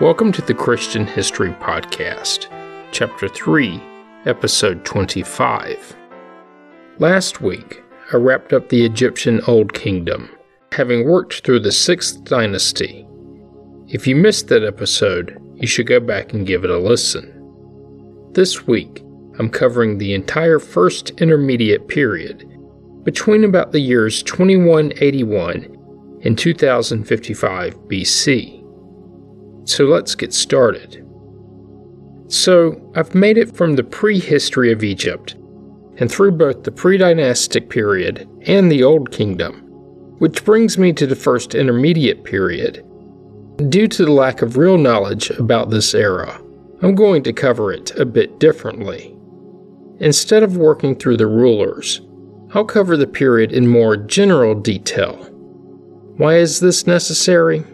Welcome to the Christian History Podcast, Chapter 3, Episode 25. Last week, I wrapped up the Egyptian Old Kingdom, having worked through the 6th dynasty. If you missed that episode, you should go back and give it a listen. This week, I'm covering the entire first intermediate period, between about the years 2181 and 2055 BC. So let's get started. So, I've made it from the prehistory of Egypt and through both the pre dynastic period and the Old Kingdom, which brings me to the first intermediate period. Due to the lack of real knowledge about this era, I'm going to cover it a bit differently. Instead of working through the rulers, I'll cover the period in more general detail. Why is this necessary?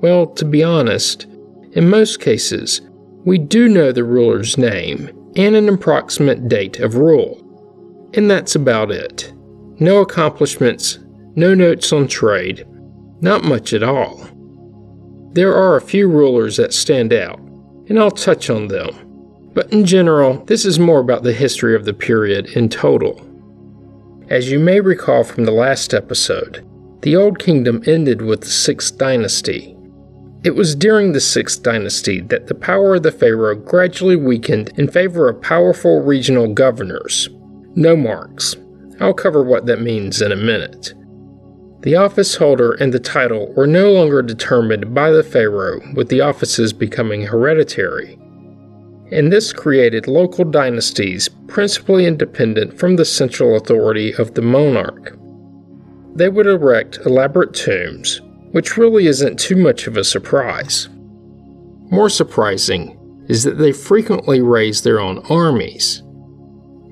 Well, to be honest, in most cases, we do know the ruler's name and an approximate date of rule. And that's about it. No accomplishments, no notes on trade, not much at all. There are a few rulers that stand out, and I'll touch on them. But in general, this is more about the history of the period in total. As you may recall from the last episode, the Old Kingdom ended with the Sixth Dynasty, it was during the Sixth Dynasty that the power of the pharaoh gradually weakened in favor of powerful regional governors, nomarchs. I'll cover what that means in a minute. The office holder and the title were no longer determined by the pharaoh, with the offices becoming hereditary. And this created local dynasties principally independent from the central authority of the monarch. They would erect elaborate tombs, which really isn't too much of a surprise. More surprising is that they frequently raise their own armies.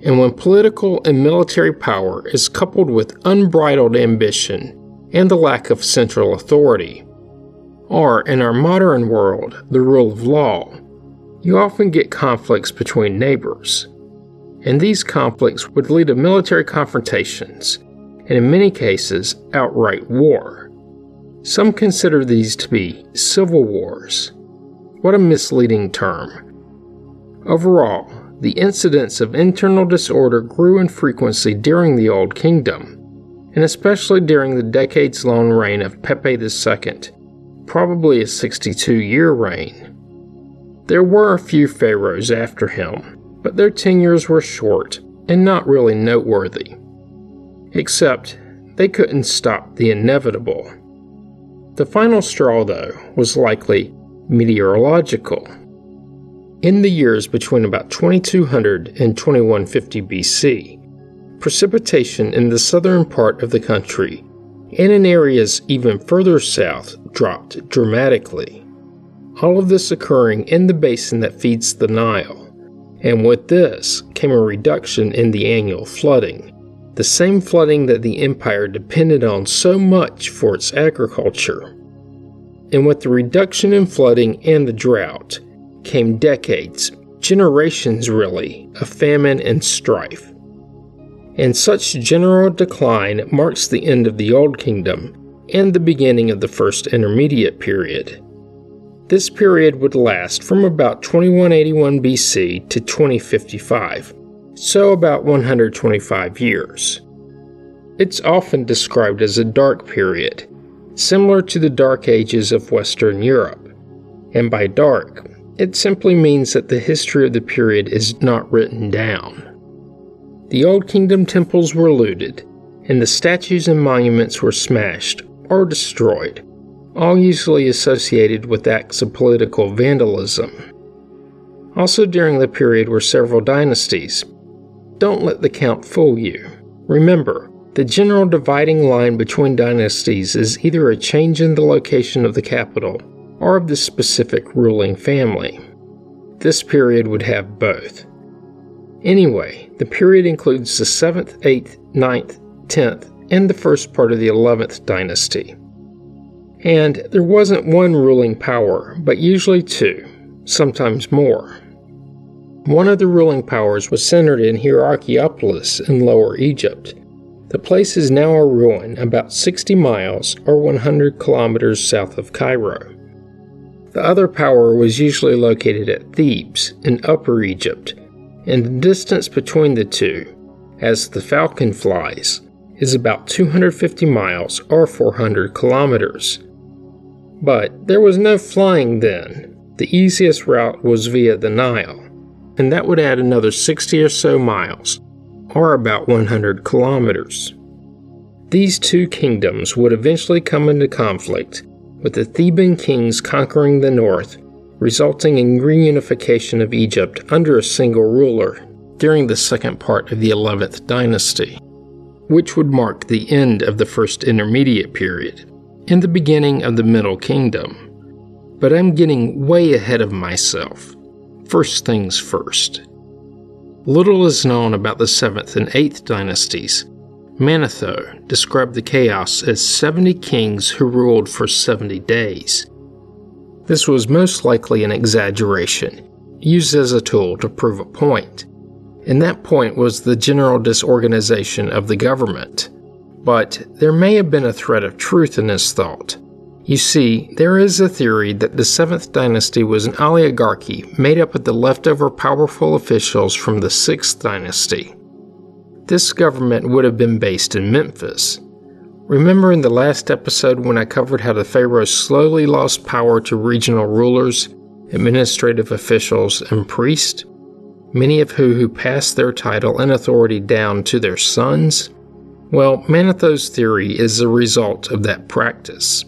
And when political and military power is coupled with unbridled ambition and the lack of central authority, or in our modern world, the rule of law, you often get conflicts between neighbors. And these conflicts would lead to military confrontations, and in many cases, outright war. Some consider these to be civil wars. What a misleading term. Overall, the incidence of internal disorder grew in frequency during the Old Kingdom, and especially during the decades long reign of Pepi II, probably a 62 year reign. There were a few pharaohs after him, but their tenures were short and not really noteworthy. Except they couldn't stop the inevitable. The final straw, though, was likely meteorological. In the years between about 2200 and 2150 BC, precipitation in the southern part of the country and in areas even further south dropped dramatically. All of this occurring in the basin that feeds the Nile, and with this came a reduction in the annual flooding the same flooding that the empire depended on so much for its agriculture. And with the reduction in flooding and the drought came decades, generations really, of famine and strife. And such general decline marks the end of the Old Kingdom and the beginning of the First Intermediate Period. This period would last from about 2181 BC to 2055 so about 125 years. It's often described as a dark period, similar to the Dark Ages of Western Europe. And by dark, it simply means that the history of the period is not written down. The Old Kingdom temples were looted, and the statues and monuments were smashed or destroyed, all usually associated with acts of political vandalism. Also, during the period were several dynasties, don't let the count fool you. Remember, the general dividing line between dynasties is either a change in the location of the capital or of the specific ruling family. This period would have both. Anyway, the period includes the 7th, 8th, 9th, 10th, and the first part of the 11th dynasty. And there wasn't one ruling power, but usually two, sometimes more. One of the ruling powers was centered in Hierapolis in Lower Egypt. The place is now a ruin about 60 miles or 100 kilometers south of Cairo. The other power was usually located at Thebes in Upper Egypt, and the distance between the two, as the falcon flies, is about 250 miles or 400 kilometers. But there was no flying then. The easiest route was via the Nile, and that would add another 60 or so miles, or about 100 kilometers. These two kingdoms would eventually come into conflict, with the Theban kings conquering the north, resulting in reunification of Egypt under a single ruler during the second part of the 11th dynasty, which would mark the end of the first intermediate period and the beginning of the Middle Kingdom. But I'm getting way ahead of myself. First things first. Little is known about the 7th and 8th dynasties. Manetho described the chaos as 70 kings who ruled for 70 days. This was most likely an exaggeration, used as a tool to prove a point. And that point was the general disorganization of the government. But there may have been a thread of truth in this thought. You see, there is a theory that the 7th dynasty was an oligarchy made up of the leftover powerful officials from the 6th dynasty. This government would have been based in Memphis. Remember in the last episode when I covered how the pharaohs slowly lost power to regional rulers, administrative officials, and priests? Many of who who passed their title and authority down to their sons? Well, Manetho's theory is a result of that practice.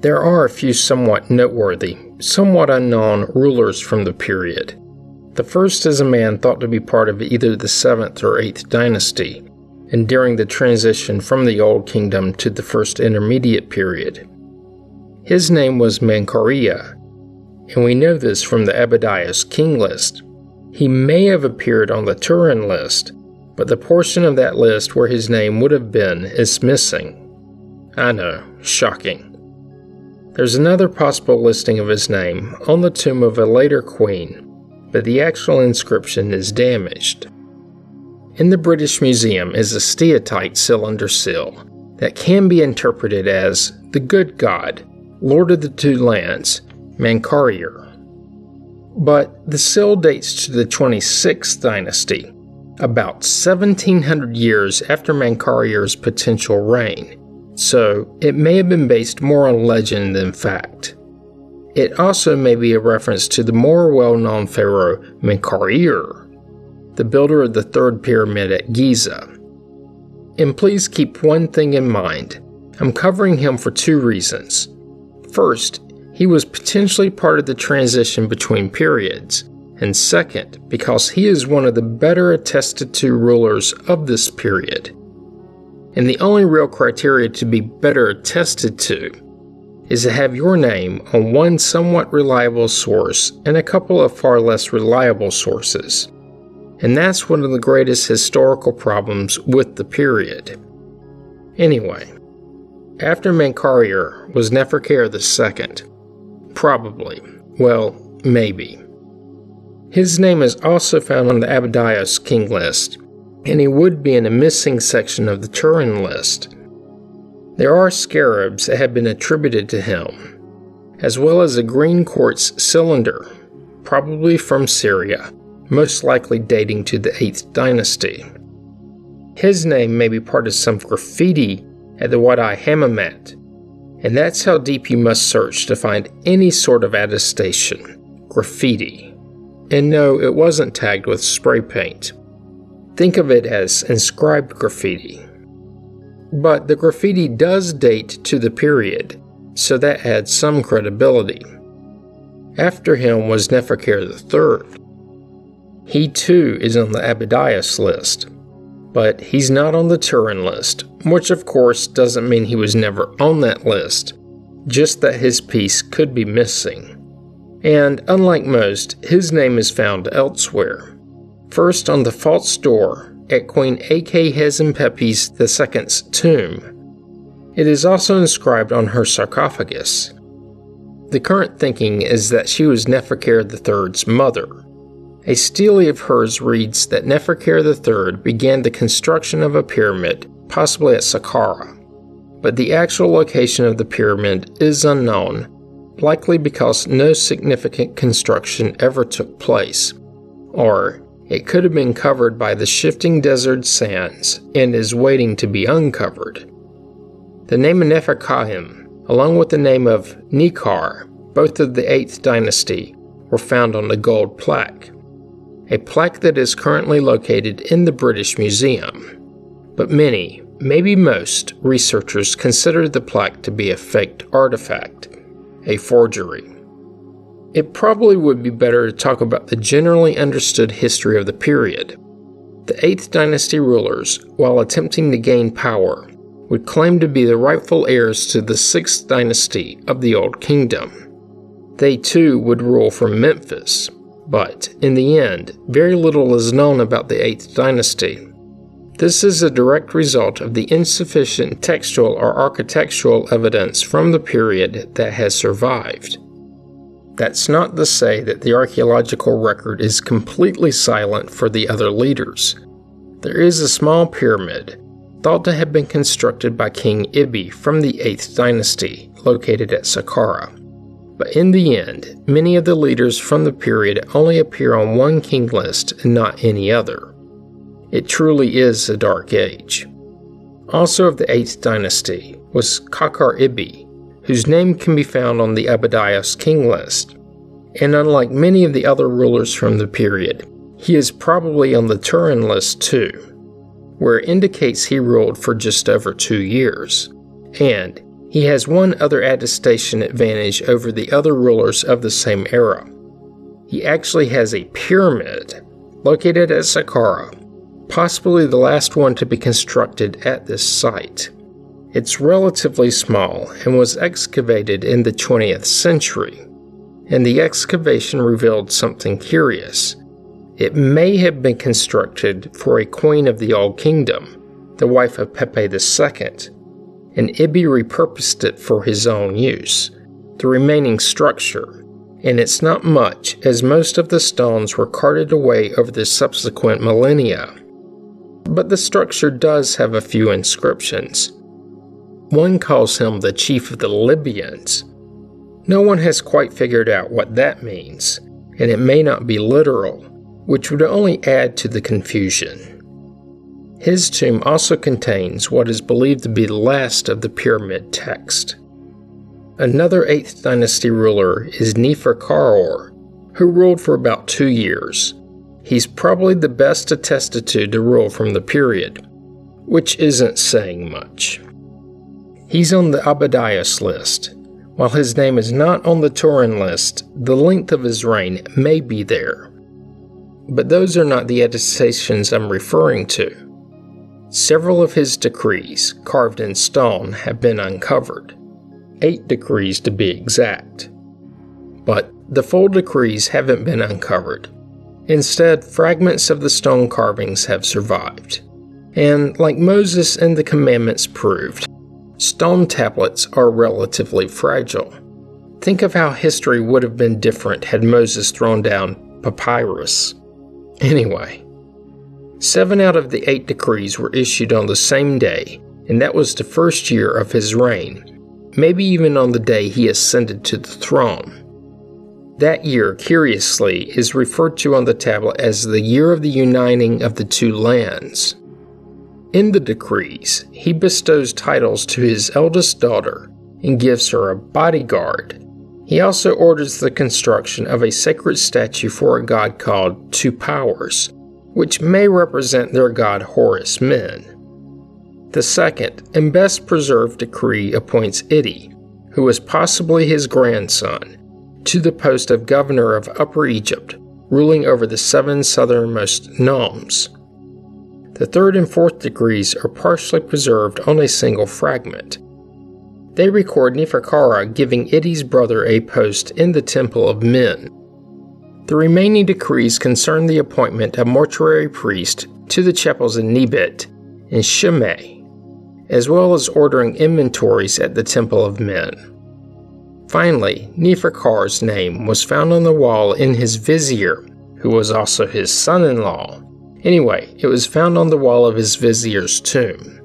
There are a few somewhat noteworthy, somewhat unknown rulers from the period. The first is a man thought to be part of either the 7th or 8th dynasty, and during the transition from the Old Kingdom to the First Intermediate period. His name was Menkare, and we know this from the Abydos king list. He may have appeared on the Turin list, but the portion of that list where his name would have been is missing. I know, shocking. There's another possible listing of his name on the tomb of a later queen, but the actual inscription is damaged. In the British Museum is a steatite cylinder seal that can be interpreted as the good god, Lord of the Two Lands, Menkare. But the seal dates to the 26th dynasty, about 1700 years after Menkare's potential reign, so it may have been based more on legend than fact. It also may be a reference to the more well known pharaoh Menkaure, the builder of the third pyramid at Giza. And please keep one thing in mind I'm covering him for two reasons. First, he was potentially part of the transition between periods, and second, because he is one of the better attested to rulers of this period and the only real criteria to be better attested to is to have your name on one somewhat reliable source and a couple of far less reliable sources. And that's one of the greatest historical problems with the period. Anyway, after Menkare was Neferkare II. Probably. Well, maybe. His name is also found on the Abydos king list, and he would be in a missing section of the Turin list. There are scarabs that have been attributed to him, as well as a green quartz cylinder, probably from Syria, most likely dating to the 8th dynasty. His name may be part of some graffiti at the Wadi Hammamat, and that's how deep you must search to find any sort of attestation graffiti. And no, it wasn't tagged with spray paint. Think of it as inscribed graffiti. But the graffiti does date to the period, so that adds some credibility. After him was Neferkare III. He too is on the Abydos list, but he's not on the Turin list, which of course doesn't mean he was never on that list, just that his piece could be missing. And unlike most, his name is found elsewhere. First on the false door at Queen Ankhesenpepi II's tomb. It is also inscribed on her sarcophagus. The current thinking is that she was Neferkare III's mother. A stele of hers reads that Neferkare III began the construction of a pyramid, possibly at Saqqara, but the actual location of the pyramid is unknown, likely because no significant construction ever took place, or it could have been covered by the shifting desert sands and is waiting to be uncovered. The name of Neferkamin, along with the name of Nikare, both of the 8th dynasty, were found on a gold plaque, a plaque that is currently located in the British Museum. But many, maybe most, researchers consider the plaque to be a faked artifact, a forgery. It probably would be better to talk about the generally understood history of the period. The 8th dynasty rulers, while attempting to gain power, would claim to be the rightful heirs to the 6th dynasty of the Old Kingdom. They too would rule from Memphis, but in the end, very little is known about the 8th dynasty. This is a direct result of the insufficient textual or architectural evidence from the period that has survived. That's not to say that the archaeological record is completely silent for the other leaders. There is a small pyramid, thought to have been constructed by King Ibi from the 8th dynasty, located at Saqqara. But in the end, many of the leaders from the period only appear on one king list and not any other. It truly is a dark age. Also of the 8th dynasty was Qakare Ibi, whose name can be found on the Abydos king list. And unlike many of the other rulers from the period, he is probably on the Turin list too, where it indicates he ruled for just over two years. And he has one other attestation advantage over the other rulers of the same era. He actually has a pyramid located at Saqqara, possibly the last one to be constructed at this site. It's relatively small and was excavated in the 20th century, and the excavation revealed something curious. It may have been constructed for a queen of the Old Kingdom, the wife of Pepi II, and Ibi repurposed it for his own use. The remaining structure, and it's not much as most of the stones were carted away over the subsequent millennia. But the structure does have a few inscriptions one calls him the chief of the Libyans. No one has quite figured out what that means, and it may not be literal, which would only add to the confusion. His tomb also contains what is believed to be the last of the pyramid text. Another 8th dynasty ruler is Neferkauhor, who ruled for about two years. He's probably the best attested to to rule from the period, which isn't saying much. He's on the Abydos list. While his name is not on the Turin list, the length of his reign may be there. But those are not the attestations I'm referring to. Several of his decrees, carved in stone, have been uncovered. Eight decrees to be exact. But the full decrees haven't been uncovered. Instead, fragments of the stone carvings have survived. And, like Moses and the commandments proved, stone tablets are relatively fragile. Think of how history would have been different had Moses thrown down papyrus. Anyway, seven out of the eight decrees were issued on the same day, and that was the first year of his reign, maybe even on the day he ascended to the throne. That year, curiously, is referred to on the tablet as the year of the uniting of the two lands. In the decrees, he bestows titles to his eldest daughter and gives her a bodyguard. He also orders the construction of a sacred statue for a god called Two Powers, which may represent their god Horus Men. The second and best preserved decree appoints Idi, who was possibly his grandson, to the post of governor of Upper Egypt, ruling over the seven southernmost nomes. The third and fourth degrees are partially preserved on a single fragment. They record Neferkara giving Idi's brother a post in the Temple of Men. The remaining decrees concern the appointment of mortuary priest to the chapels in Nebet and Shemay, as well as ordering inventories at the Temple of Men. Finally, Neferkar's name was found on the wall in his vizier, who was also his son in law, Anyway, it was found on the wall of his vizier's tomb.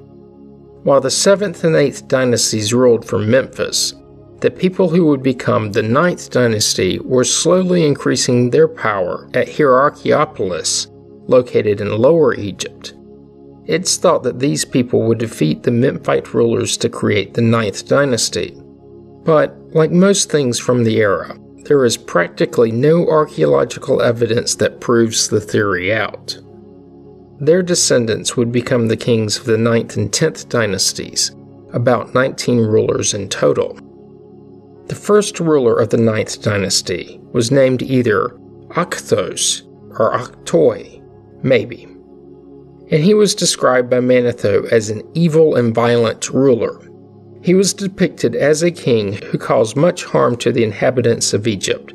While the 7th and 8th dynasties ruled from Memphis, the people who would become the ninth dynasty were slowly increasing their power at Hierakonpolis, located in Lower Egypt. It's thought that these people would defeat the Memphite rulers to create the ninth dynasty. But, like most things from the era, there is practically no archaeological evidence that proves the theory out. Their descendants would become the kings of the 9th and 10th dynasties, about 19 rulers in total. The first ruler of the 9th dynasty was named either Akhthos or Akhtoi, maybe. And he was described by Manetho as an evil and violent ruler. He was depicted as a king who caused much harm to the inhabitants of Egypt,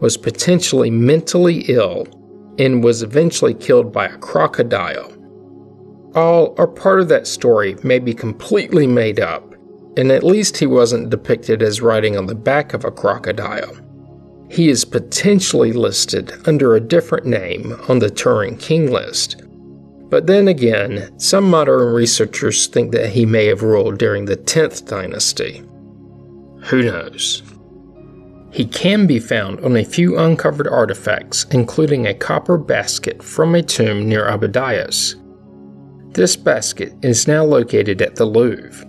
was potentially mentally ill, and was eventually killed by a crocodile. All or part of that story may be completely made up, and at least he wasn't depicted as riding on the back of a crocodile. He is potentially listed under a different name on the Turin King list. But then again, some modern researchers think that he may have ruled during the 10th dynasty. Who knows? He can be found on a few uncovered artifacts, including a copper basket from a tomb near Abydos. This basket is now located at the Louvre.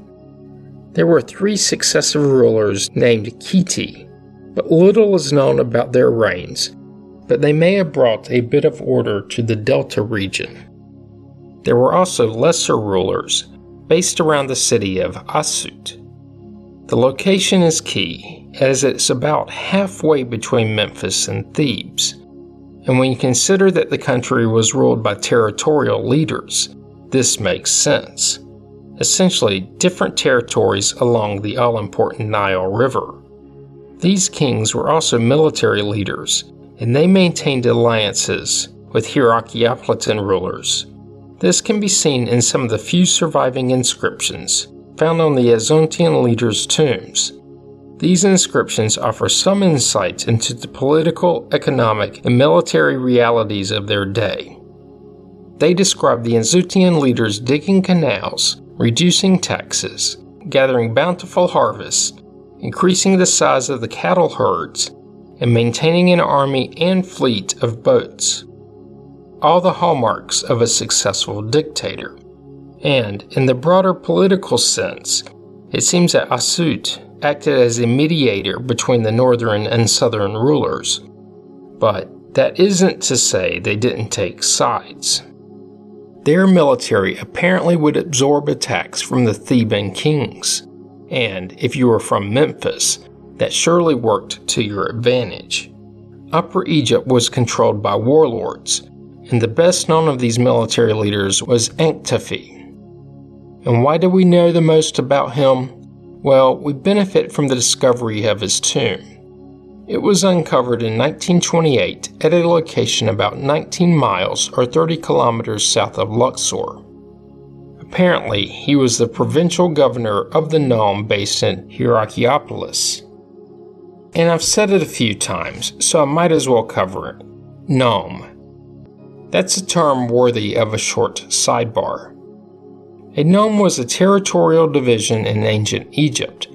There were three successive rulers named Khety, but little is known about their reigns, but they may have brought a bit of order to the Delta region. There were also lesser rulers based around the city of Asyut. The location is key as it's about halfway between Memphis and Thebes. And when you consider that the country was ruled by territorial leaders, this makes sense. Essentially, different territories along the all important Nile River. These kings were also military leaders, and they maintained alliances with Hierakonpolis rulers. This can be seen in some of the few surviving inscriptions found on the Azontian leaders' tombs, these inscriptions offer some insight into the political, economic, and military realities of their day. They describe the Azontian leaders digging canals, reducing taxes, gathering bountiful harvests, increasing the size of the cattle herds, and maintaining an army and fleet of boats. All the hallmarks of a successful dictator. And, in the broader political sense, it seems that Asyut acted as a mediator between the northern and southern rulers. But that isn't to say they didn't take sides. Their military apparently would absorb attacks from the Theban kings, and if you were from Memphis, that surely worked to your advantage. Upper Egypt was controlled by warlords, and the best known of these military leaders was Ankhtifi. And why do we know the most about him? Well, we benefit from the discovery of his tomb. It was uncovered in 1928 at a location about 19 miles or 30 kilometers south of Luxor. Apparently, he was the provincial governor of the nome based in Hierakonpolis. And I've said it a few times, so I might as well cover it. Nome. That's a term worthy of a short sidebar. A nome was a territorial division in ancient Egypt.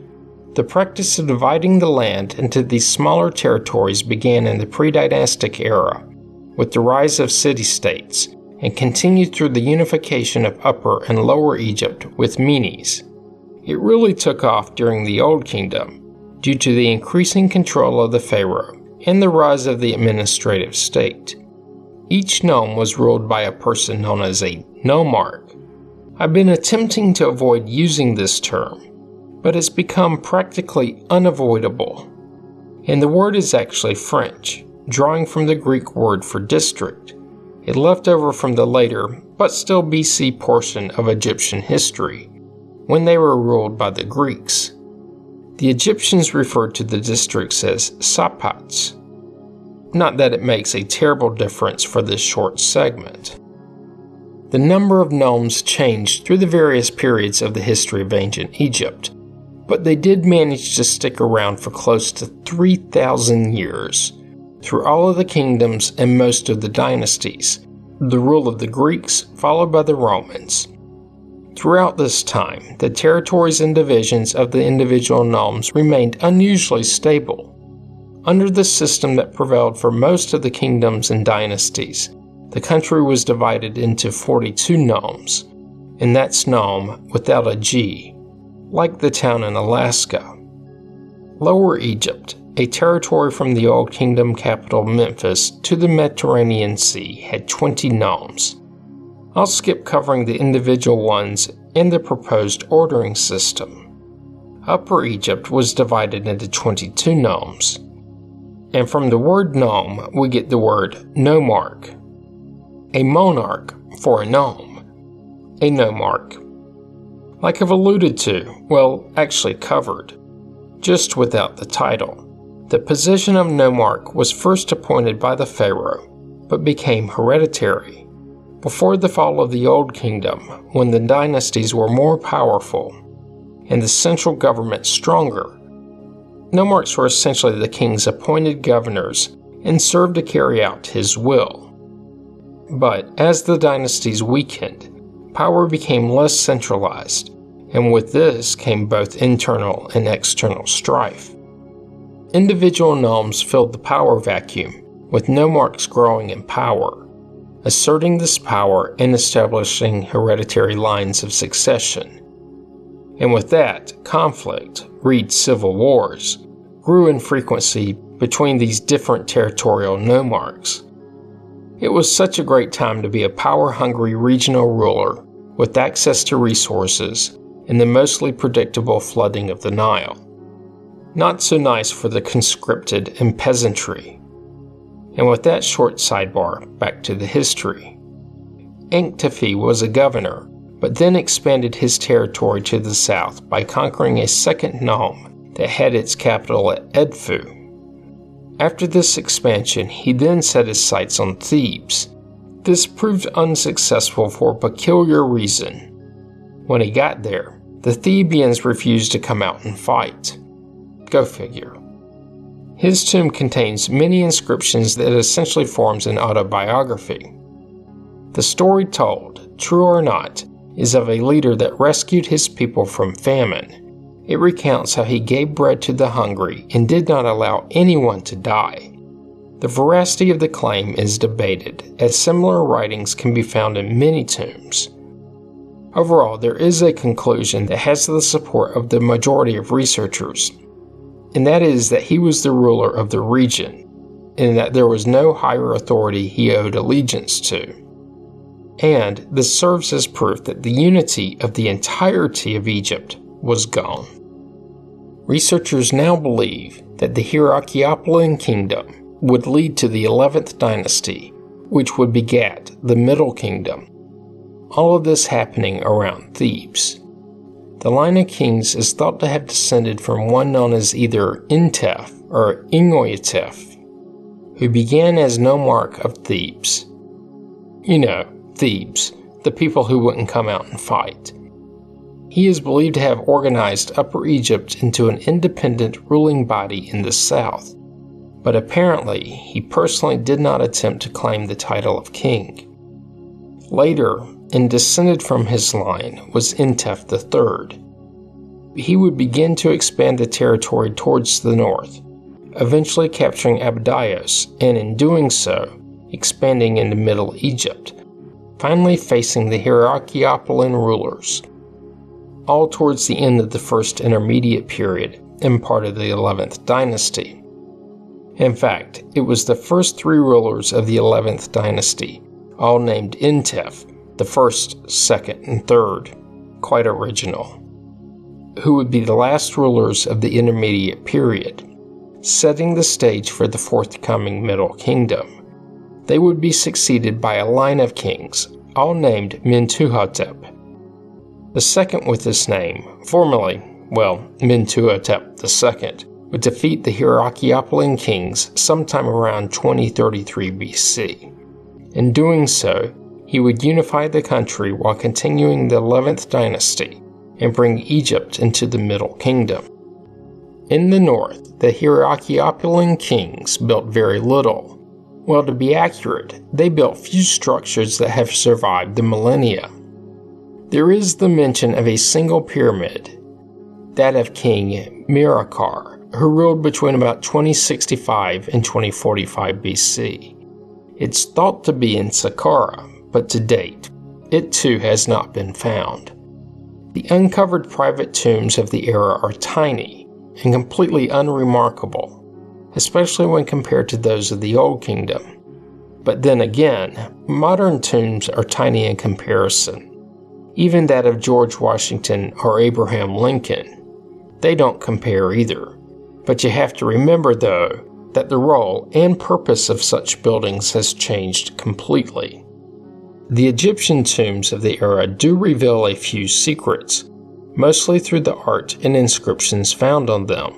The practice of dividing the land into these smaller territories began in the pre dynastic era, with the rise of city states, and continued through the unification of Upper and Lower Egypt with Menes. It really took off during the Old Kingdom, due to the increasing control of the pharaoh and the rise of the administrative state. Each nome was ruled by a person known as a nomarch, I've been attempting to avoid using this term, but it's become practically unavoidable. And the word is actually French, drawing from the Greek word for district, a leftover from the later, but still BC portion of Egyptian history, when they were ruled by the Greeks. The Egyptians referred to the districts as sapats. Not that it makes a terrible difference for this short segment. The number of nomes changed through the various periods of the history of ancient Egypt, but they did manage to stick around for close to 3,000 years, through all of the kingdoms and most of the dynasties, the rule of the Greeks followed by the Romans. Throughout this time, the territories and divisions of the individual nomes remained unusually stable. Under the system that prevailed for most of the kingdoms and dynasties, the country was divided into 42 nomes, and that's nome without a G, like the town in Alaska. Lower Egypt, a territory from the Old Kingdom capital Memphis to the Mediterranean Sea, had 20 nomes. I'll skip covering the individual ones in the proposed ordering system. Upper Egypt was divided into 22 nomes, and from the word nome we get the word nomarch, a monarch for a nome, a nomarch. Like I've alluded to, well, actually covered, just without the title. The position of nomarch was first appointed by the pharaoh, but became hereditary before the fall of the Old Kingdom, when the dynasties were more powerful and the central government stronger, nomarchs were essentially the king's appointed governors and served to carry out his will. But as the dynasties weakened, power became less centralized, and with this came both internal and external strife. Individual nomes filled the power vacuum, with nomarchs growing in power asserting this power and establishing hereditary lines of succession. And with that, conflict, read civil wars, grew in frequency between these different territorial nomarchs. It was such a great time to be a power hungry regional ruler with access to resources and the mostly predictable flooding of the Nile. Not so nice for the conscripted and peasantry, and with that short sidebar, back to the history. Ankhtifi was a governor, but then expanded his territory to the south by conquering a second nome that had its capital at Edfu. After this expansion, he then set his sights on Thebes. This proved unsuccessful for a peculiar reason. When he got there, the Thebians refused to come out and fight. Go figure. His tomb contains many inscriptions that essentially forms an autobiography. The story told, true or not, is of a leader that rescued his people from famine. It recounts how he gave bread to the hungry and did not allow anyone to die. The veracity of the claim is debated, as similar writings can be found in many tombs. Overall, there is a conclusion that has the support of the majority of researchers and that is that he was the ruler of the region, and that there was no higher authority he owed allegiance to. And this serves as proof that the unity of the entirety of Egypt was gone. Researchers now believe that the Hierakonpolis kingdom would lead to the 11th dynasty, which would begat the Middle Kingdom. All of this happening around Thebes. The line of kings is thought to have descended from one known as either Intef or Inyotef, who began as nomarch of Thebes. You know, Thebes, the people who wouldn't come out and fight. He is believed to have organized Upper Egypt into an independent ruling body in the south, but apparently he personally did not attempt to claim the title of king. Later, and descended from his line was Intef III. He would begin to expand the territory towards the north, eventually capturing Abydos, and in doing so, expanding into Middle Egypt, finally facing the Hierakonpolis rulers, all towards the end of the first intermediate period and part of the 11th dynasty. In fact, it was the first three rulers of the 11th dynasty, all named Intef, the first, second, and third, quite original, who would be the last rulers of the intermediate period, setting the stage for the forthcoming Middle Kingdom. They would be succeeded by a line of kings, all named Mentuhotep. The second with this name, formerly, well, Mentuhotep II, would defeat the Hierakonpolis kings sometime around 2033 BC. In doing so, he would unify the country while continuing the 11th dynasty and bring Egypt into the Middle Kingdom. In the north, the Hierakonpolis kings built very little. Well, to be accurate, they built few structures that have survived the millennia. There is the mention of a single pyramid, that of King Merikare, who ruled between about 2065 and 2045 BC. It's thought to be in Saqqara, but to date, it too has not been found. The uncovered private tombs of the era are tiny and completely unremarkable, especially when compared to those of the Old Kingdom. But then again, modern tombs are tiny in comparison. Even that of George Washington or Abraham Lincoln. They don't compare either. But you have to remember, though, that the role and purpose of such buildings has changed completely. The Egyptian tombs of the era do reveal a few secrets, mostly through the art and inscriptions found on them.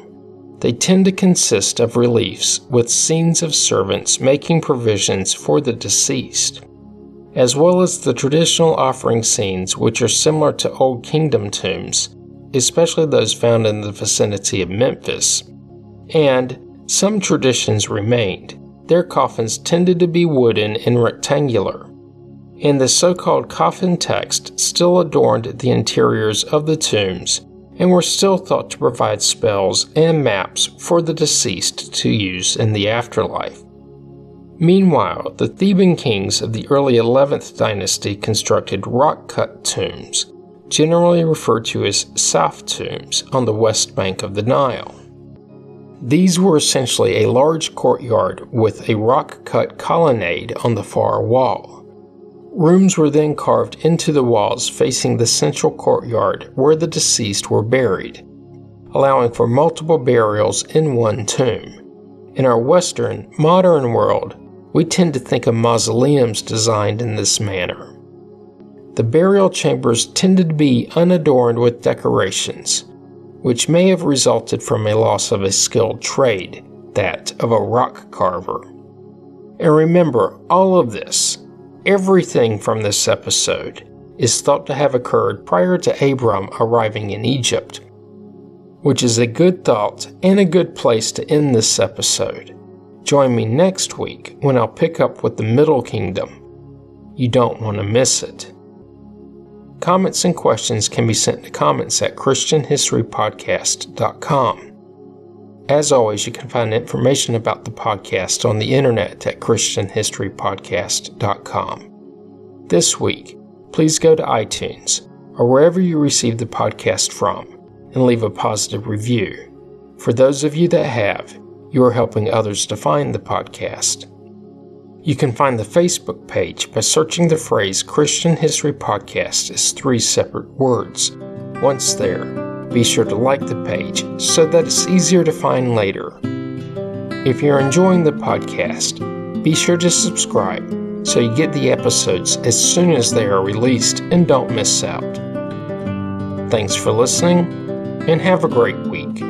They tend to consist of reliefs with scenes of servants making provisions for the deceased, as well as the traditional offering scenes which are similar to Old Kingdom tombs, especially those found in the vicinity of Memphis. And some traditions remained. Their coffins tended to be wooden and rectangular and the so called coffin text still adorned the interiors of the tombs and were still thought to provide spells and maps for the deceased to use in the afterlife. Meanwhile, the Theban kings of the early 11th dynasty constructed rock cut tombs, generally referred to as Saf tombs, on the west bank of the Nile. These were essentially a large courtyard with a rock cut colonnade on the far wall. Rooms were then carved into the walls facing the central courtyard where the deceased were buried, allowing for multiple burials in one tomb. In our Western, modern world, we tend to think of mausoleums designed in this manner. The burial chambers tended to be unadorned with decorations, which may have resulted from a loss of a skilled trade, that of a rock carver. And remember, all of this, Everything from this episode is thought to have occurred prior to Abram arriving in Egypt, which is a good thought and a good place to end this episode. Join me next week when I'll pick up with the Middle Kingdom. You don't want to miss it. Comments and questions can be sent to comments at ChristianHistoryPodcast.com. As always, you can find information about the podcast on the internet at ChristianHistoryPodcast.com. This week, please go to iTunes or wherever you receive the podcast from and leave a positive review. For those of you that have, you are helping others to find the podcast. You can find the Facebook page by searching the phrase Christian History Podcast as three separate words. Once there, be sure to like the page so that it's easier to find later. If you're enjoying the podcast, be sure to subscribe so you get the episodes as soon as they are released and don't miss out. Thanks for listening, and have a great week.